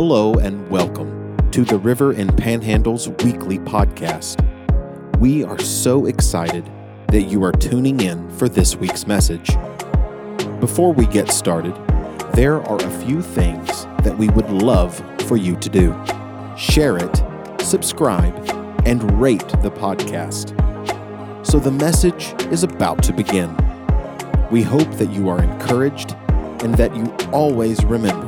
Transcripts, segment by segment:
Hello and welcome to the River and Panhandle's weekly podcast. We are so excited that you are tuning in for this week's message. Before we get started, there are a few things that we would love for you to do. Share it, subscribe, and rate the podcast. So the message is about to begin. We hope that you are encouraged and that you always remember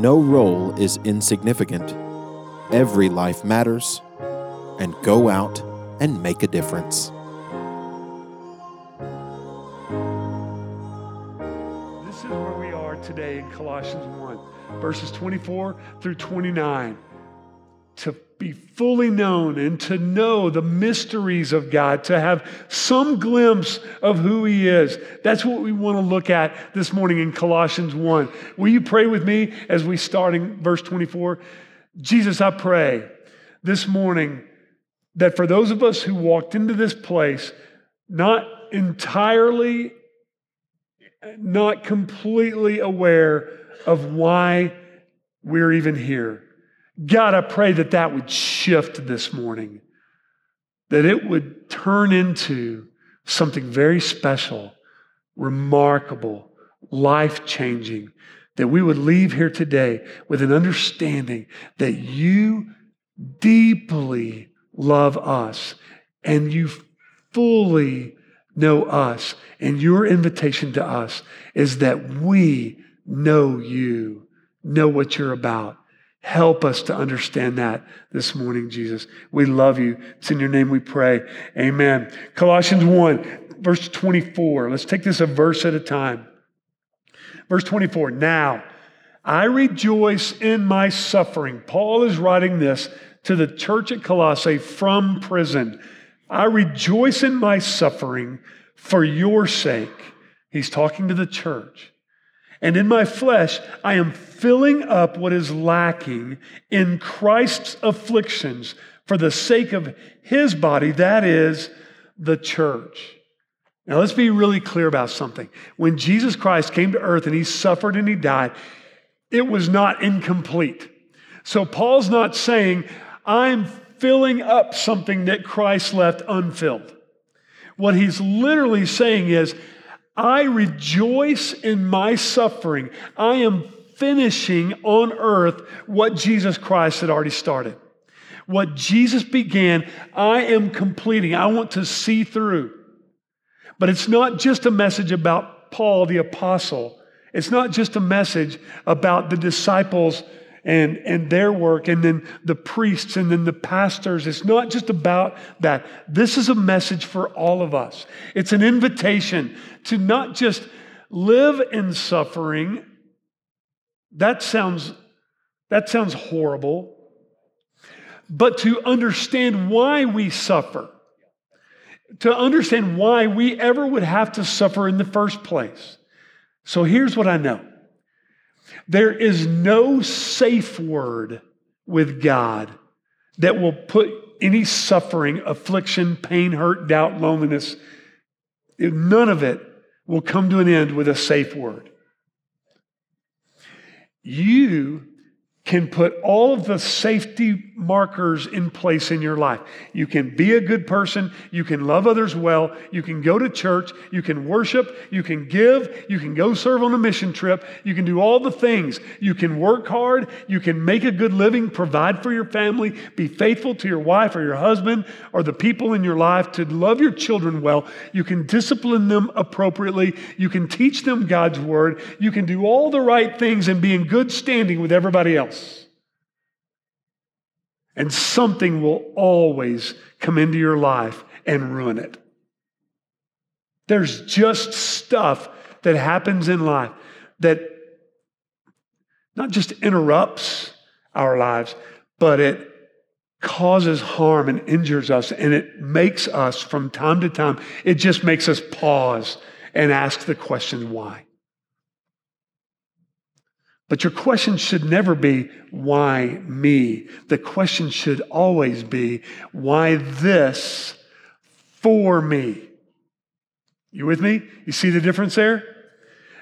no role is insignificant. Every life matters, and go out and make a difference. This is where we are today in Colossians 1, verses 24 through 29. To be fully known and to know the mysteries of God, to have some glimpse of who He is. That's what we want to look at this morning in Colossians 1. Will you pray with me as we start in verse 24? Jesus, I pray this morning that for those of us who walked into this place, not entirely, not completely aware of why we're even here God, I pray that that would shift this morning, that it would turn into something very special, remarkable, life changing, that we would leave here today with an understanding that you deeply love us and you fully know us. And your invitation to us is that we know you, know what you're about Help us to understand that this morning, Jesus. We love you. It's in your name we pray. Amen. Colossians 1, verse 24. Let's take this a verse at a time. Verse 24. Now, I rejoice in my suffering. Paul is writing this to the church at Colossae from prison. I rejoice in my suffering for your sake. He's talking to the church. And in my flesh, I am filling up what is lacking in Christ's afflictions for the sake of his body, that is the church. Now, let's be really clear about something. When Jesus Christ came to earth and he suffered and he died, it was not incomplete. So, Paul's not saying, I'm filling up something that Christ left unfilled. What he's literally saying is, I rejoice in my suffering. I am finishing on earth what Jesus Christ had already started. What Jesus began, I am completing. I want to see through. But it's not just a message about Paul the apostle. It's not just a message about the disciples and, and their work, and then the priests, and then the pastors. It's not just about that. This is a message for all of us. It's an invitation to not just live in suffering. That sounds, that sounds horrible. But to understand why we suffer, to understand why we ever would have to suffer in the first place. So here's what I know there is no safe word with God that will put any suffering, affliction, pain, hurt, doubt, loneliness, none of it will come to an end with a safe word. You can put all of the safety markers in place in your life. You can be a good person. You can love others well. You can go to church. You can worship. You can give. You can go serve on a mission trip. You can do all the things. You can work hard. You can make a good living, provide for your family, be faithful to your wife or your husband or the people in your life, to love your children well. You can discipline them appropriately. You can teach them God's word. You can do all the right things and be in good standing with everybody else. And something will always come into your life and ruin it. There's just stuff that happens in life that not just interrupts our lives, but it causes harm and injures us, and it makes us from time to time, it just makes us pause and ask the question, why? But your question should never be, why me? The question should always be, why this for me? You with me? You see the difference there?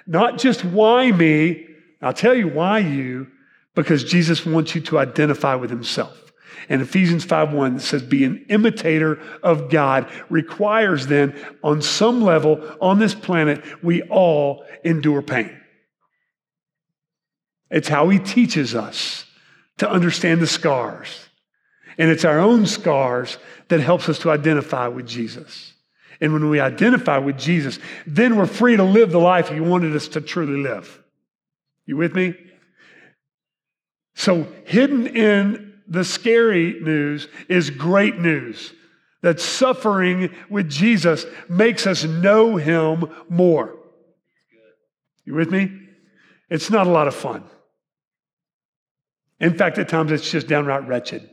Not just why me, I'll tell you why you, because Jesus wants you to identify with himself. And Ephesians 5:1 says, be an imitator of God, requires then, on some level on this planet, we all endure pain. It's how he teaches us to understand the scars. And it's our own scars that helps us to identify with Jesus. And when we identify with Jesus, then we're free to live the life he wanted us to truly live. You with me? So, hidden in the scary news is great news that suffering with Jesus makes us know him more. You with me? It's not a lot of fun. In fact, at times it's just downright wretched.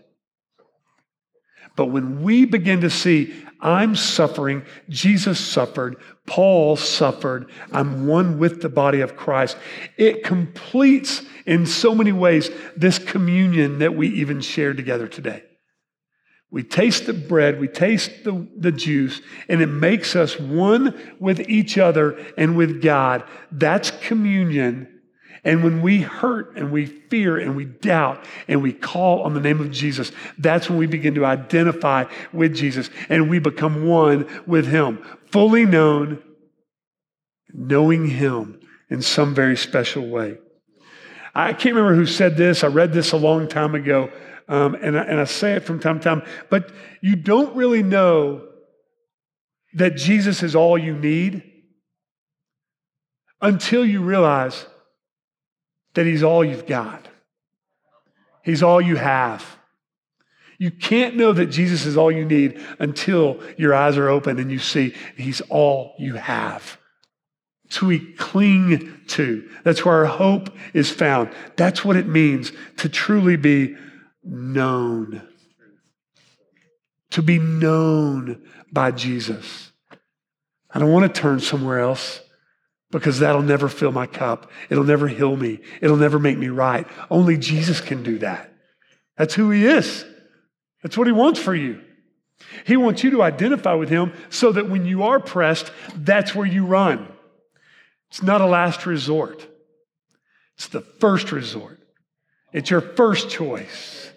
But when we begin to see, I'm suffering, Jesus suffered, Paul suffered, I'm one with the body of Christ, it completes in so many ways this communion that we even share together today. We taste the bread, we taste the, the juice, and it makes us one with each other and with God. That's communion and when we hurt and we fear and we doubt and we call on the name of Jesus, that's when we begin to identify with Jesus and we become one with Him, fully known, knowing Him in some very special way. I can't remember who said this. I read this a long time ago, um, and, I, and I say it from time to time, but you don't really know that Jesus is all you need until you realize that He's all you've got, He's all you have. You can't know that Jesus is all you need until your eyes are open and you see He's all you have. So we cling to. That's where our hope is found. That's what it means to truly be known. To be known by Jesus. I don't want to turn somewhere else because that'll never fill my cup. It'll never heal me. It'll never make me right. Only Jesus can do that. That's who He is. That's what He wants for you. He wants you to identify with Him so that when you are pressed, that's where you run. It's not a last resort, it's the first resort. It's your first choice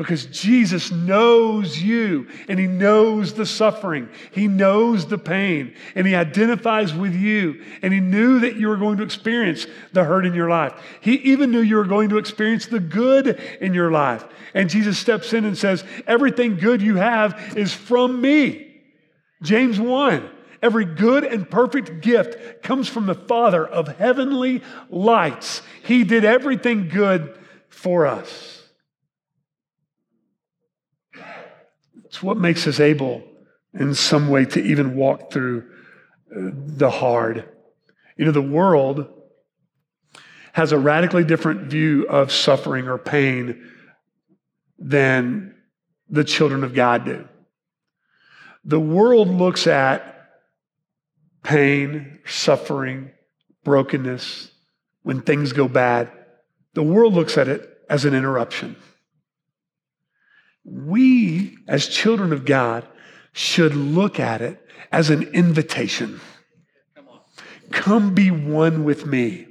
because Jesus knows you and he knows the suffering. He knows the pain and he identifies with you. And he knew that you were going to experience the hurt in your life. He even knew you were going to experience the good in your life. And Jesus steps in and says, Everything good you have is from me. James 1. Every good and perfect gift comes from the Father of heavenly lights. He did everything good for us. It's what makes us able, in some way, to even walk through uh, the hard. You know, the world has a radically different view of suffering or pain than the children of God do. The world looks at pain, suffering, brokenness, when things go bad. The world looks at it as an interruption. We, as children of God, should look at it as an invitation. Come be one with me.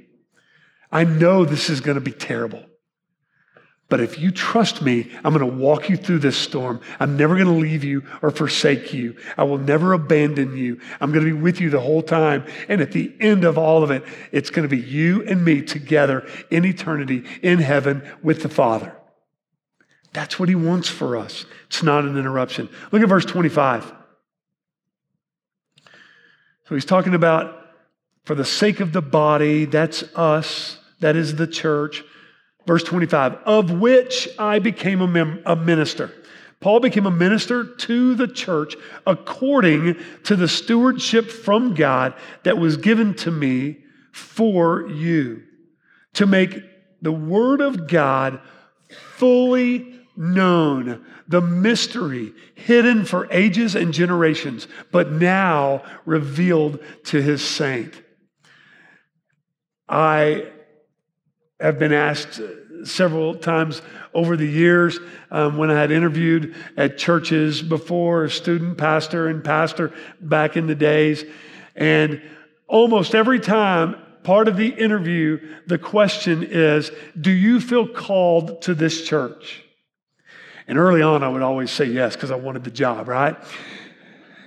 I know this is going to be terrible. But if you trust me, I'm going to walk you through this storm. I'm never going to leave you or forsake you. I will never abandon you. I'm going to be with you the whole time. And at the end of all of it, it's going to be you and me together in eternity in heaven with the Father. That's what he wants for us. It's not an interruption. Look at verse 25. So he's talking about for the sake of the body, that's us, that is the church. Verse 25, of which I became a, mem- a minister. Paul became a minister to the church according to the stewardship from God that was given to me for you, to make the word of God fully known, the mystery hidden for ages and generations, but now revealed to his saint. I have been asked several times over the years um, when I had interviewed at churches before, student pastor and pastor back in the days. And almost every time part of the interview, the question is Do you feel called to this church? And early on, I would always say yes because I wanted the job, right?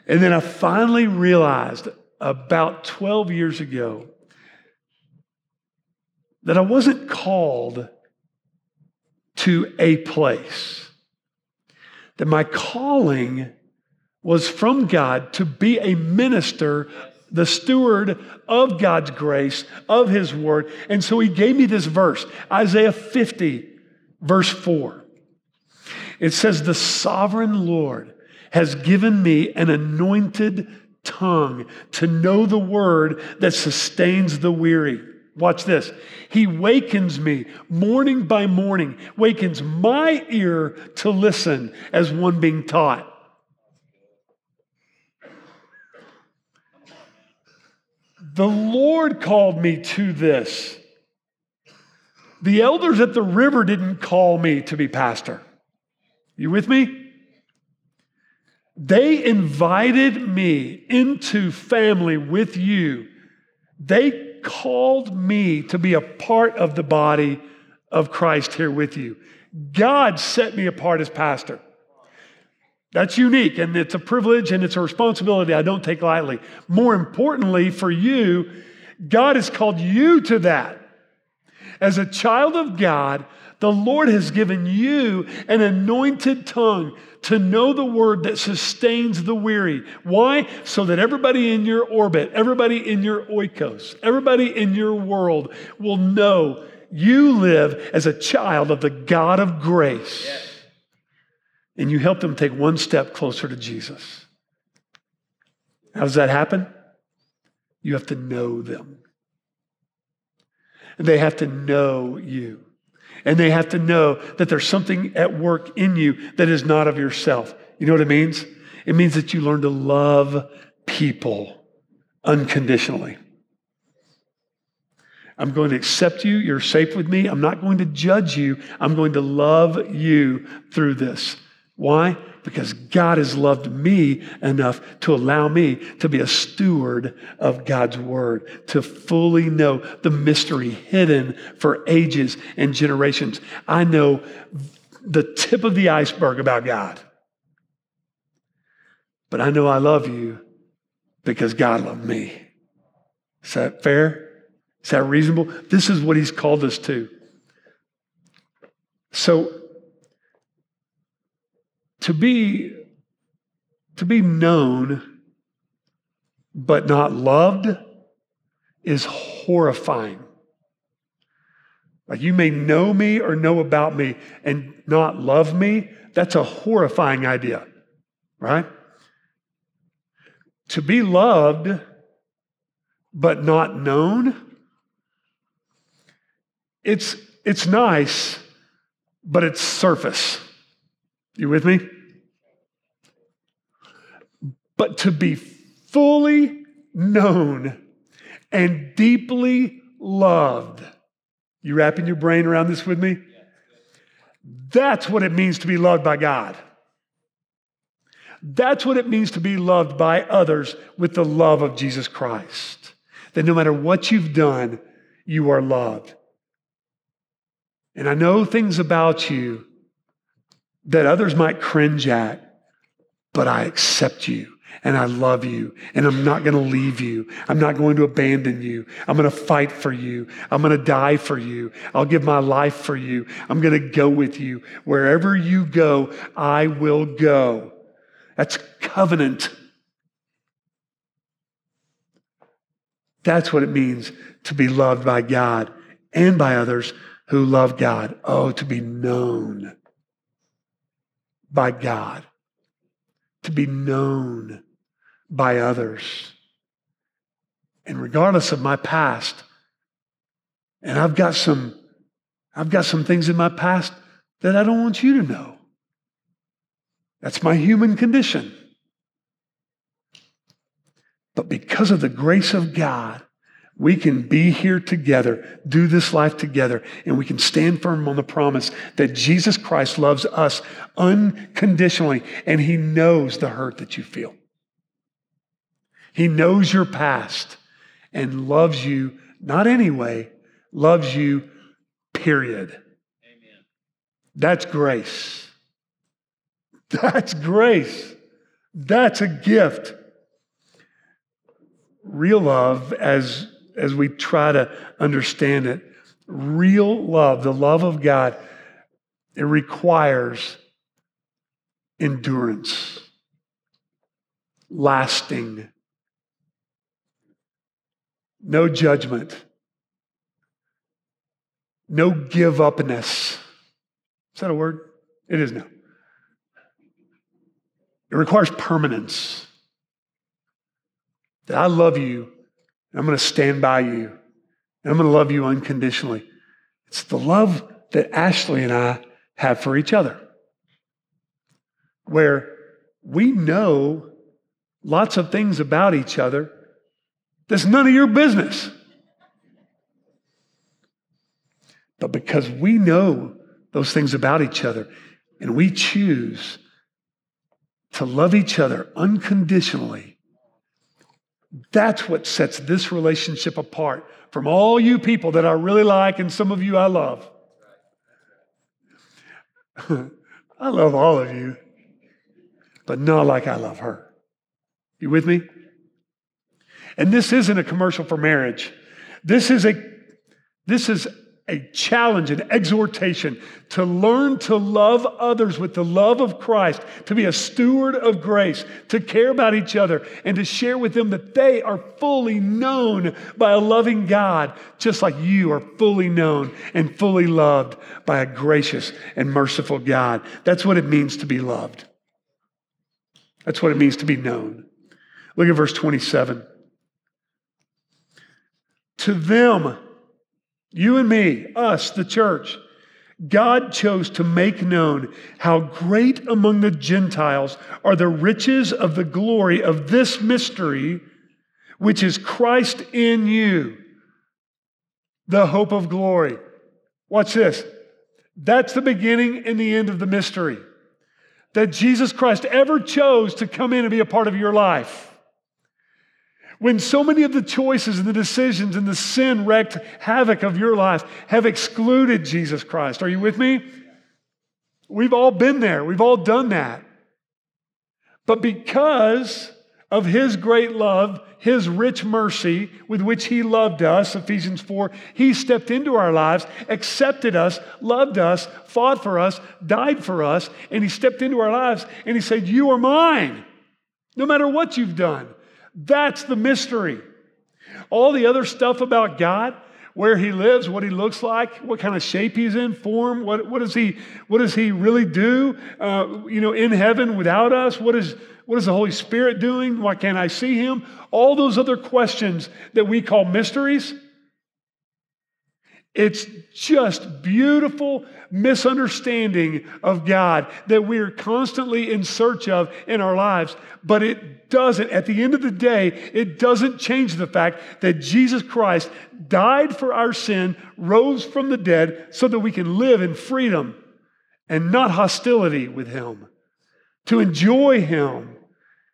And then I finally realized about 12 years ago that I wasn't called to a place, that my calling was from God to be a minister, the steward of God's grace, of His word. And so He gave me this verse, Isaiah 50, verse 4. It says, The sovereign Lord has given me an anointed tongue to know the word that sustains the weary. Watch this. He wakens me morning by morning, wakens my ear to listen as one being taught. The Lord called me to this. The elders at the river didn't call me to be pastor. You with me? They invited me into family with you. They called me to be a part of the body of Christ here with you. God set me apart as pastor. That's unique and it's a privilege and it's a responsibility I don't take lightly. More importantly, for you, God has called you to that. As a child of God, the Lord has given you an anointed tongue to know the word that sustains the weary. Why? So that everybody in your orbit, everybody in your oikos, everybody in your world will know you live as a child of the God of grace. Yes. And you help them take one step closer to Jesus. How does that happen? You have to know them. And they have to know you. And they have to know that there's something at work in you that is not of yourself. You know what it means? It means that you learn to love people unconditionally. I'm going to accept you. You're safe with me. I'm not going to judge you. I'm going to love you through this. Why? Because God has loved me enough to allow me to be a steward of God's word, to fully know the mystery hidden for ages and generations. I know the tip of the iceberg about God. But I know I love you because God loved me. Is that fair? Is that reasonable? This is what He's called us to. So, to be to be known but not loved is horrifying. Like you may know me or know about me and not love me, that's a horrifying idea, right? To be loved but not known, it's, it's nice, but it's surface. You with me? But to be fully known and deeply loved. You wrapping your brain around this with me? That's what it means to be loved by God. That's what it means to be loved by others with the love of Jesus Christ. That no matter what you've done, you are loved. And I know things about you that others might cringe at, but I accept you and I love you and I'm not going to leave you. I'm not going to abandon you. I'm going to fight for you. I'm going to die for you. I'll give my life for you. I'm going to go with you. Wherever you go, I will go. That's covenant. That's what it means to be loved by God and by others who love God. Oh, to be known by God, to be known by others. And regardless of my past, and I've got some, I've got some things in my past that I don't want you to know. That's my human condition. But because of the grace of God, we can be here together, do this life together, and we can stand firm on the promise that Jesus Christ loves us unconditionally, and He knows the hurt that you feel. He knows your past and loves you not anyway, loves you, period. Amen. That's grace. That's grace. That's a gift. Real love, as, as we try to understand it, real love, the love of God, it requires endurance, lasting, no judgment, no give upness. Is that a word? It is now. It requires permanence. That I love you, I'm going to stand by you, I'm going to love you unconditionally. It's the love that Ashley and I have for each other, where we know lots of things about each other that's none of your business. But because we know those things about each other and we choose to love each other unconditionally, that's what sets this relationship apart from all you people that I really like and some of you I love. I love all of you, but not like I love her. You with me? And this isn't a commercial for marriage. This is a this is a challenge, an exhortation to learn to love others with the love of Christ, to be a steward of grace, to care about each other, and to share with them that they are fully known by a loving God, just like you are fully known and fully loved by a gracious and merciful God. That's what it means to be loved. That's what it means to be known. Look at verse 27. To them, you and me, us, the church, God chose to make known how great among the Gentiles are the riches of the glory of this mystery, which is Christ in you, the hope of glory. Watch this. That's the beginning and the end of the mystery. That Jesus Christ ever chose to come in and be a part of your life. When so many of the choices and the decisions and the sin wrecked havoc of your life have excluded Jesus Christ. Are you with me? We've all been there, we've all done that. But because of his great love, his rich mercy with which he loved us, Ephesians 4, he stepped into our lives, accepted us, loved us, fought for us, died for us, and he stepped into our lives and he said, You are mine, no matter what you've done. That's the mystery. All the other stuff about God, where he lives, what he looks like, what kind of shape he's in, form, what, what, does, he, what does he really do, uh, you know, in heaven without us? What is, what is the Holy Spirit doing? Why can't I see him? All those other questions that we call mysteries. It's just beautiful misunderstanding of God that we're constantly in search of in our lives. But it doesn't, at the end of the day, it doesn't change the fact that Jesus Christ died for our sin, rose from the dead, so that we can live in freedom and not hostility with Him, to enjoy Him,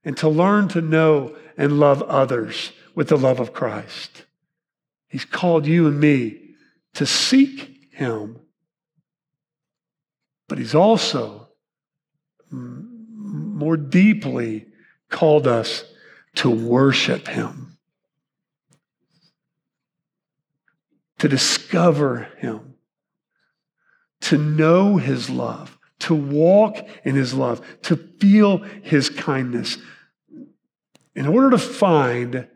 and to learn to know and love others with the love of Christ. He's called you and me to seek Him. But he's also more deeply called us to worship him, to discover him, to know his love, to walk in his love, to feel his kindness. In order to find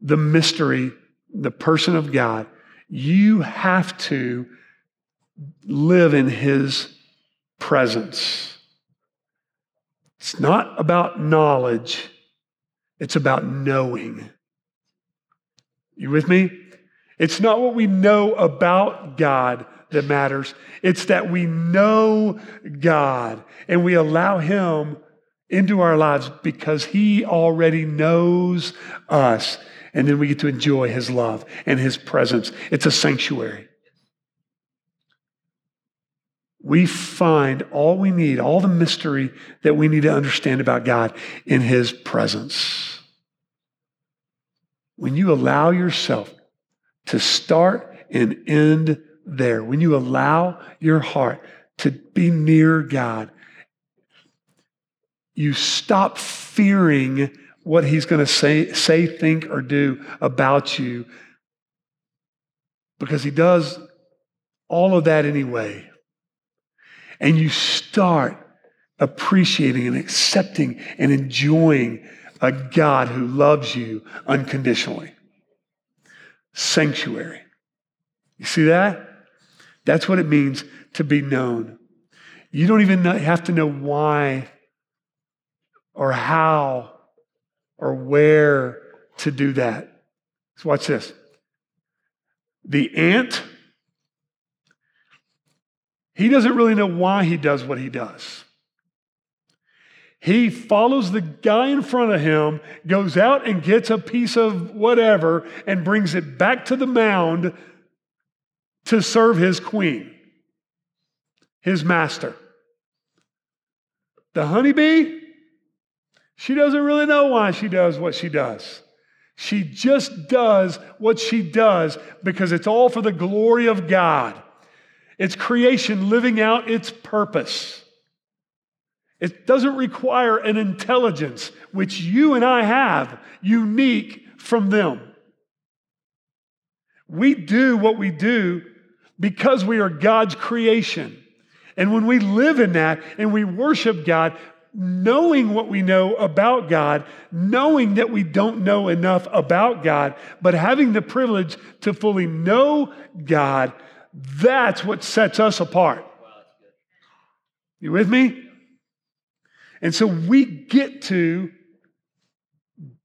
the mystery, the person of God, you have to live in His presence. It's not about knowledge, it's about knowing. You with me? It's not what we know about God that matters. It's that we know God and we allow Him into our lives because He already knows us. And then we get to enjoy His love and His presence. It's a sanctuary we find all we need, all the mystery that we need to understand about God in His presence. When you allow yourself to start and end there. When you allow your heart to be near God, you stop fearing what he's going to say, say, think, or do about you because he does all of that anyway. And you start appreciating and accepting and enjoying a God who loves you unconditionally. Sanctuary. You see that? That's what it means to be known. You don't even have to know why or how or where to do that. So watch this. The ant, he doesn't really know why he does what he does. He follows the guy in front of him, goes out and gets a piece of whatever, and brings it back to the mound to serve his queen, his master. The honeybee, she doesn't really know why she does what she does. She just does what she does because it's all for the glory of God. It's creation living out its purpose. It doesn't require an intelligence which you and I have, unique from them. We do what we do because we are God's creation. And when we live in that and we worship God, knowing what we know about God, knowing that we don't know enough about God, but having the privilege to fully know God, that's what sets us apart. You with me? And so we get to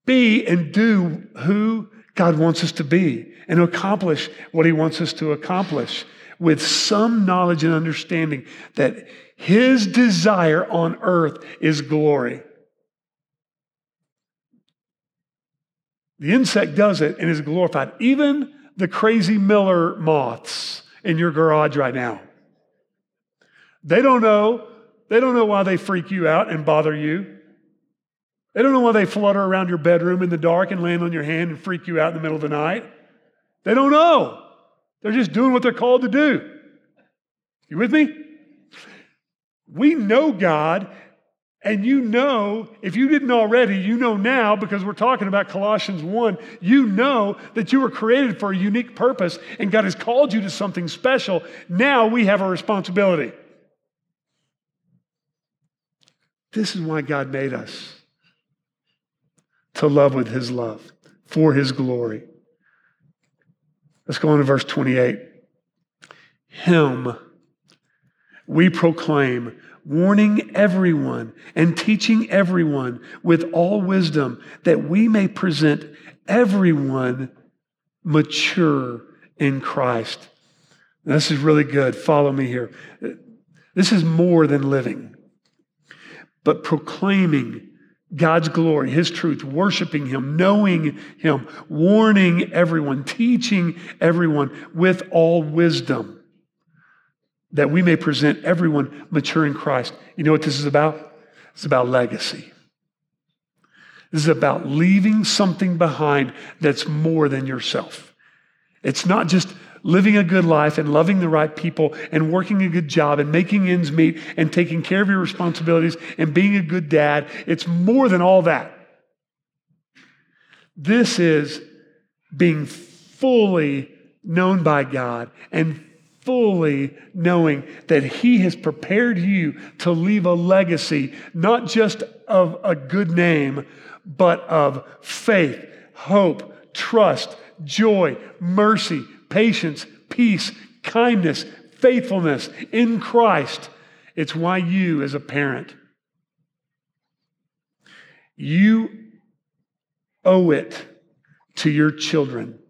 be and do who God wants us to be and accomplish what He wants us to accomplish with some knowledge and understanding that his desire on earth is glory. The insect does it and is glorified. Even the crazy Miller moths in your garage right now. They don't know. They don't know why they freak you out and bother you. They don't know why they flutter around your bedroom in the dark and land on your hand and freak you out in the middle of the night. They don't know. They're just doing what they're called to do. You with me? We know God, and you know, if you didn't already, you know now because we're talking about Colossians 1. You know that you were created for a unique purpose and God has called you to something special. Now we have a responsibility. This is why God made us to love with His love for His glory. Let's go on to verse 28. Him we proclaim, warning everyone and teaching everyone with all wisdom, that we may present everyone mature in Christ. this is really good. Follow me here. This is more than living, but proclaiming God's glory, His truth, worshiping Him, knowing Him, warning everyone, teaching everyone with all wisdom that we may present everyone mature in Christ. You know what this is about? It's about legacy. This is about leaving something behind that's more than yourself. It's not just living a good life and loving the right people and working a good job and making ends meet and taking care of your responsibilities and being a good dad. It's more than all that. This is being fully known by God and fully knowing that He has prepared you to leave a legacy, not just of a good name, but of faith, hope, trust, joy, mercy, patience, peace, kindness, faithfulness in Christ. It's why you, as a parent, you owe it to your children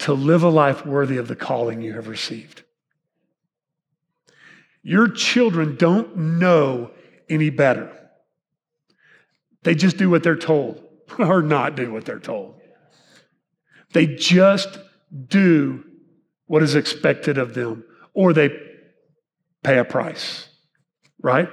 to live a life worthy of the calling you have received. Your children don't know any better. They just do what they're told or not do what they're told. They just do what is expected of them or they pay a price, right?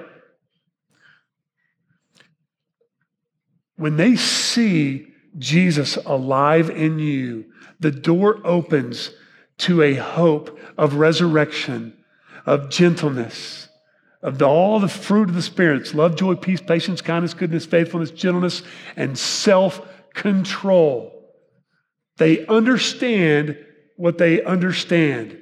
When they see Jesus alive in you, the door opens to a hope of resurrection, of gentleness, of the, all the fruit of the spirits love, joy, peace, patience, kindness, goodness, faithfulness, gentleness, and self control. They understand what they understand.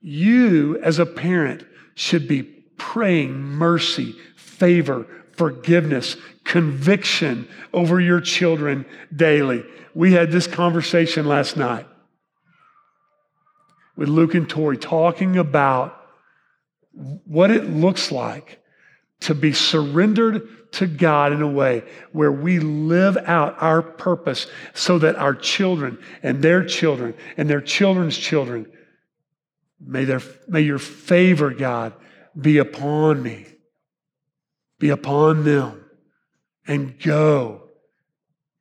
You, as a parent, should be praying mercy, favor, forgiveness, conviction over your children daily. We had this conversation last night with Luke and Tori talking about what it looks like to be surrendered to God in a way where we live out our purpose so that our children and their children and their children's children may, their, may your favor, God, be upon me, be upon them, and go.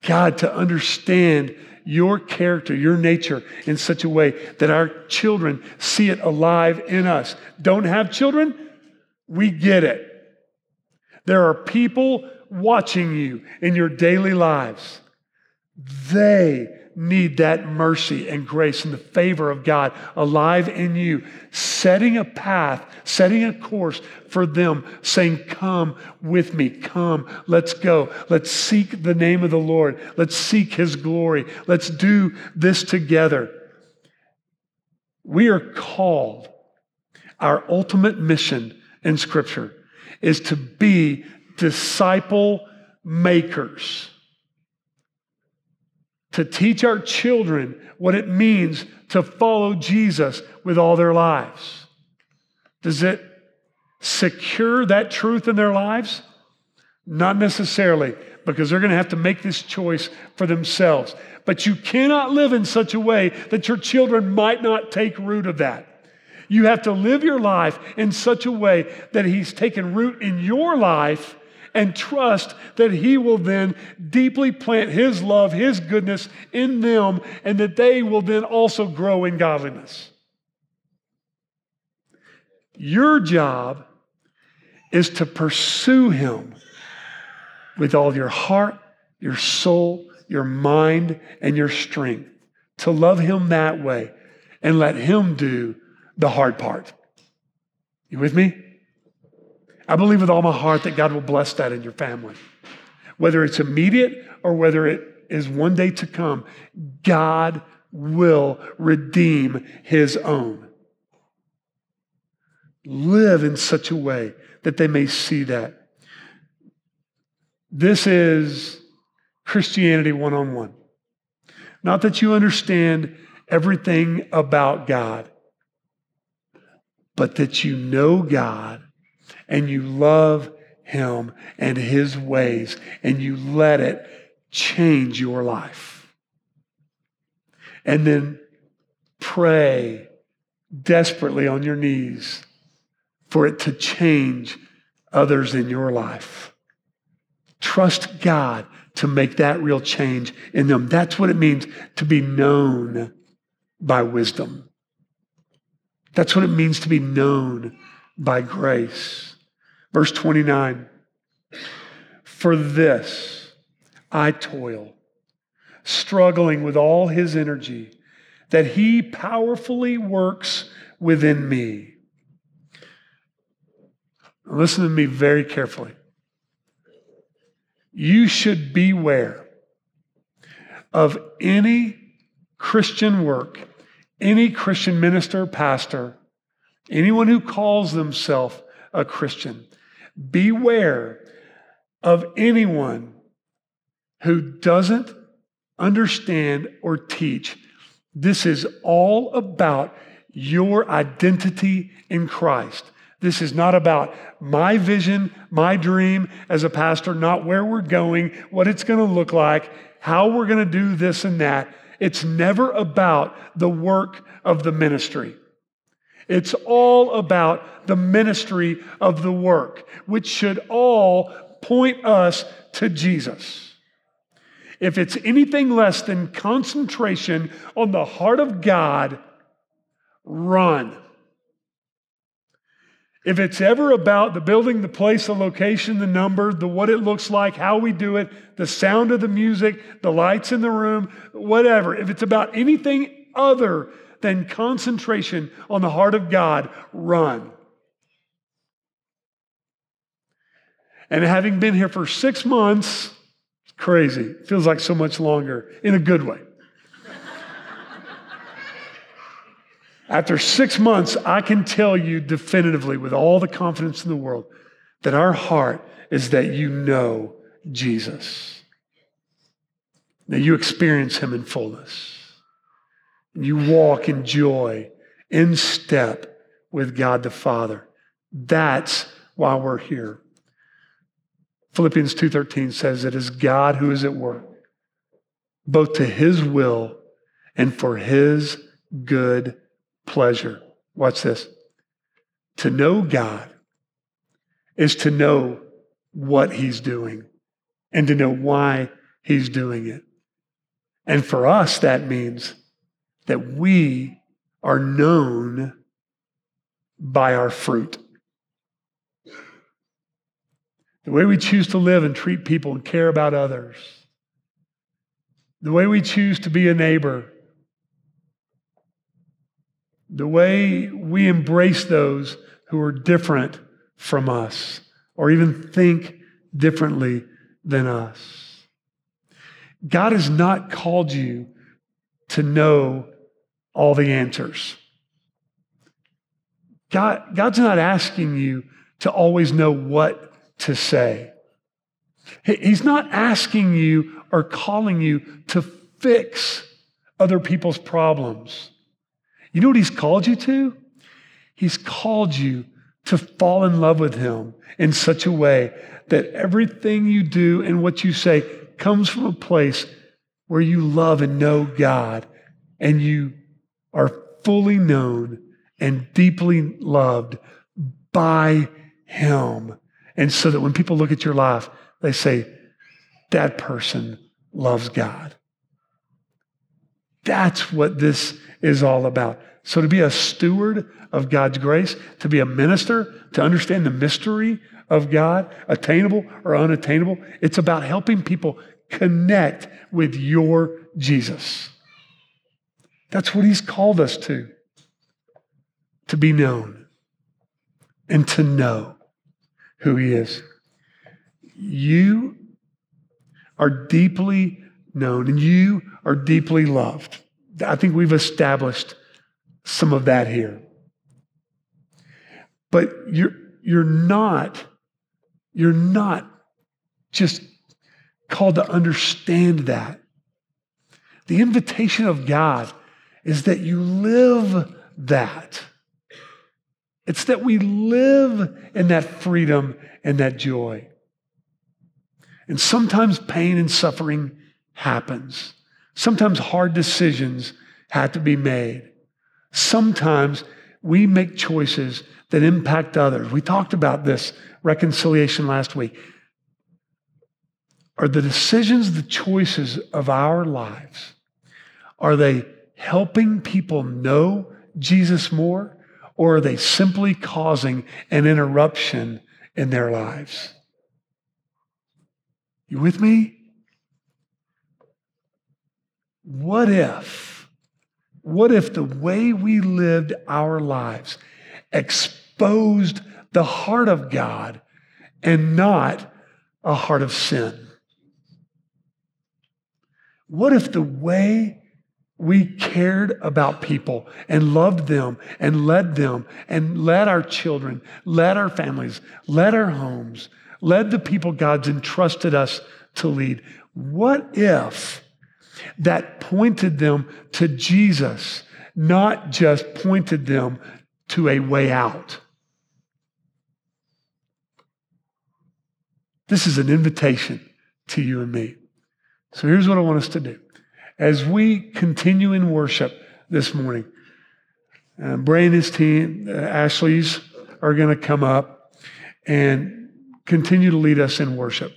God, to understand your character, your nature in such a way that our children see it alive in us. Don't have children? We get it. There are people watching you in your daily lives. They need that mercy and grace and the favor of God alive in you, setting a path, setting a course for them, saying, Come with me, come, let's go. Let's seek the name of the Lord. Let's seek his glory. Let's do this together. We are called, our ultimate mission in Scripture is to be disciple makers to teach our children what it means to follow Jesus with all their lives. Does it secure that truth in their lives? Not necessarily, because they're going to have to make this choice for themselves. But you cannot live in such a way that your children might not take root of that. You have to live your life in such a way that He's taken root in your life and trust that He will then deeply plant His love, His goodness in them, and that they will then also grow in godliness. Your job is to pursue Him with all your heart, your soul, your mind, and your strength. To love Him that way and let Him do the hard part. You with me? I believe with all my heart that God will bless that in your family. Whether it's immediate or whether it is one day to come, God will redeem his own. Live in such a way that they may see that. This is Christianity one on one. Not that you understand everything about God, but that you know God and you love Him and His ways, and you let it change your life. And then pray desperately on your knees for it to change others in your life. Trust God to make that real change in them. That's what it means to be known by wisdom. That's what it means to be known by grace. Verse 29 For this I toil, struggling with all his energy, that he powerfully works within me. Listen to me very carefully. You should beware of any Christian work, any Christian minister, pastor, anyone who calls themselves a Christian Beware of anyone who doesn't understand or teach. This is all about your identity in Christ. This is not about my vision, my dream as a pastor, not where we're going, what it's going to look like, how we're going to do this and that. It's never about the work of the ministry. It's all about the ministry of the work, which should all point us to Jesus. If it's anything less than concentration on the heart of God, run. If it's ever about the building, the place, the location, the number, the what it looks like, how we do it, the sound of the music, the lights in the room, whatever, if it's about anything other than concentration on the heart of God, run. And having been here for six months, it's crazy. It feels like so much longer in a good way. After six months, I can tell you definitively, with all the confidence in the world, that our heart is that you know Jesus, that you experience Him in fullness, you walk in joy, in step with God the Father. That's why we're here. Philippians 2:13 says it is God who is at work both to his will and for his good pleasure. Watch this. To know God is to know what He's doing and to know why He's doing it. And for us, that means that we are known by our fruit. The way we choose to live and treat people and care about others. The way we choose to be a neighbor the way we embrace those who are different from us or even think differently than us. God has not called you to know all the answers. God, God's not asking you to always know what to say. He's not asking you or calling you to fix other people's problems. You know what He's called you to? He's called you to fall in love with Him in such a way that everything you do and what you say comes from a place where you love and know God and you are fully known and deeply loved by Him. And so that when people look at your life, they say, that person loves God. That's what this is all about. So, to be a steward of God's grace, to be a minister, to understand the mystery of God, attainable or unattainable, it's about helping people connect with your Jesus. That's what He's called us to to be known and to know who He is. You are deeply known and you are deeply loved. I think we've established some of that here. But you're, you're not, you're not just called to understand that. The invitation of God is that you live that. It's that we live in that freedom and that joy. And sometimes pain and suffering happens. Sometimes hard decisions have to be made. Sometimes we make choices that impact others. We talked about this reconciliation last week. Are the decisions, the choices of our lives, are they helping people know Jesus more, or are they simply causing an interruption in their lives? You with me? What if, what if the way we lived our lives exposed the heart of God and not a heart of sin? What if the way we cared about people and loved them and led them and led our children, led our families, led our homes, led the people God's entrusted us to lead? What if that pointed them to Jesus, not just pointed them to a way out. This is an invitation to you and me. So here's what I want us to do. As we continue in worship this morning, uh, Bray and his team, uh, Ashley's, are going to come up and continue to lead us in worship.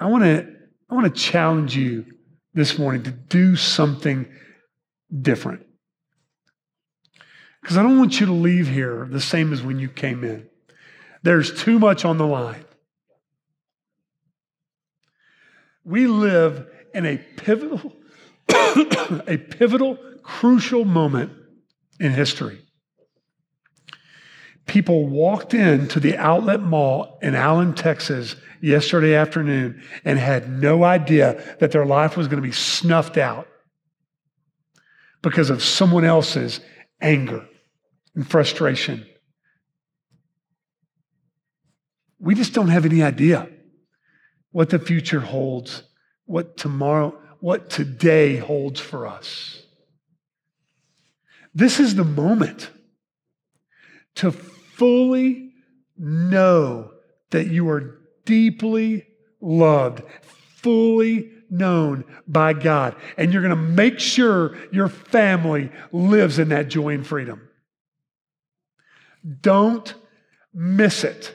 I want to I want to challenge you this morning to do something different. Because I don't want you to leave here the same as when you came in. There's too much on the line. We live in a pivotal, a pivotal, crucial moment in history. People walked into the outlet mall in Allen, Texas yesterday afternoon and had no idea that their life was going to be snuffed out because of someone else's anger and frustration. We just don't have any idea what the future holds, what tomorrow, what today holds for us. This is the moment to fully know that you are deeply loved, fully known by God. And you're going to make sure your family lives in that joy and freedom. Don't miss it.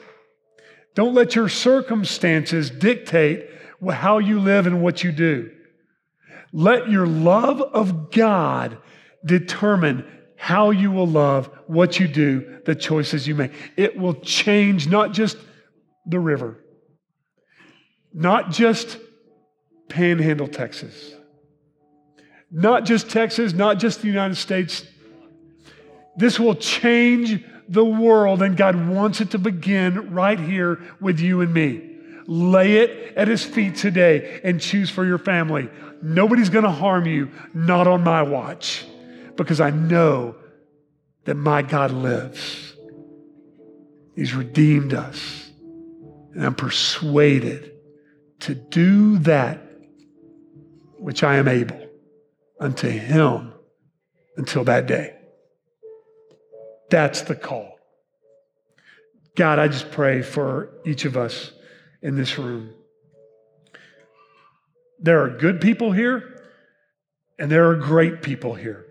Don't let your circumstances dictate how you live and what you do. Let your love of God determine how you will love, what you do, the choices you make. It will change not just the river, not just Panhandle, Texas, not just Texas, not just the United States. This will change the world, and God wants it to begin right here with you and me. Lay it at His feet today and choose for your family. Nobody's going to harm you, not on my watch, because I know that my God lives. He's redeemed us. And I'm persuaded to do that which I am able unto Him until that day. That's the call. God, I just pray for each of us in this room. There are good people here, and there are great people here.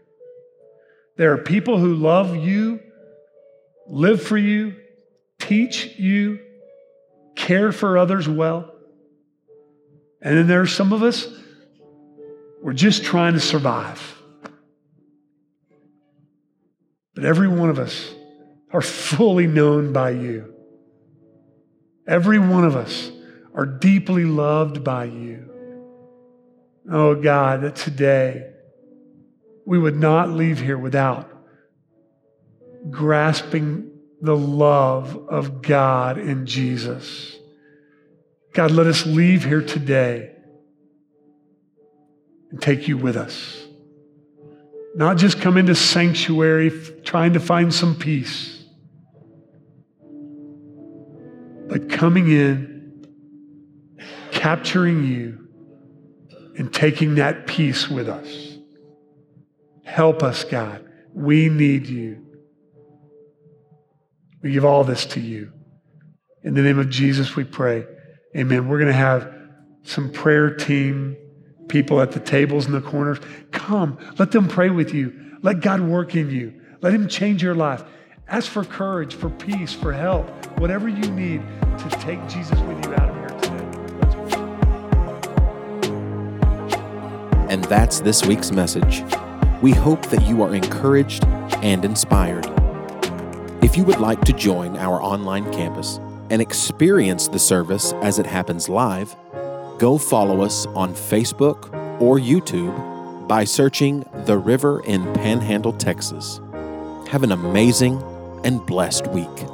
There are people who love you, live for you, teach you, care for others well. And then there are some of us, we're just trying to survive. But every one of us are fully known by you. Every one of us are deeply loved by you. Oh God, that today we would not leave here without grasping the love of God in Jesus. God, let us leave here today and take you with us. Not just come into sanctuary trying to find some peace, but coming in, capturing you, and taking that peace with us. Help us, God. We need you. We give all this to you. In the name of Jesus, we pray. Amen. We're going to have some prayer team people at the tables in the corners. Come, let them pray with you. Let God work in you. Let Him change your life. Ask for courage, for peace, for help, whatever you need to take Jesus with you out of here today. And that's this week's message. We hope that you are encouraged and inspired. If you would like to join our online campus and experience the service as it happens live, go follow us on Facebook or YouTube by searching The River in Panhandle, Texas. Have an amazing and blessed week.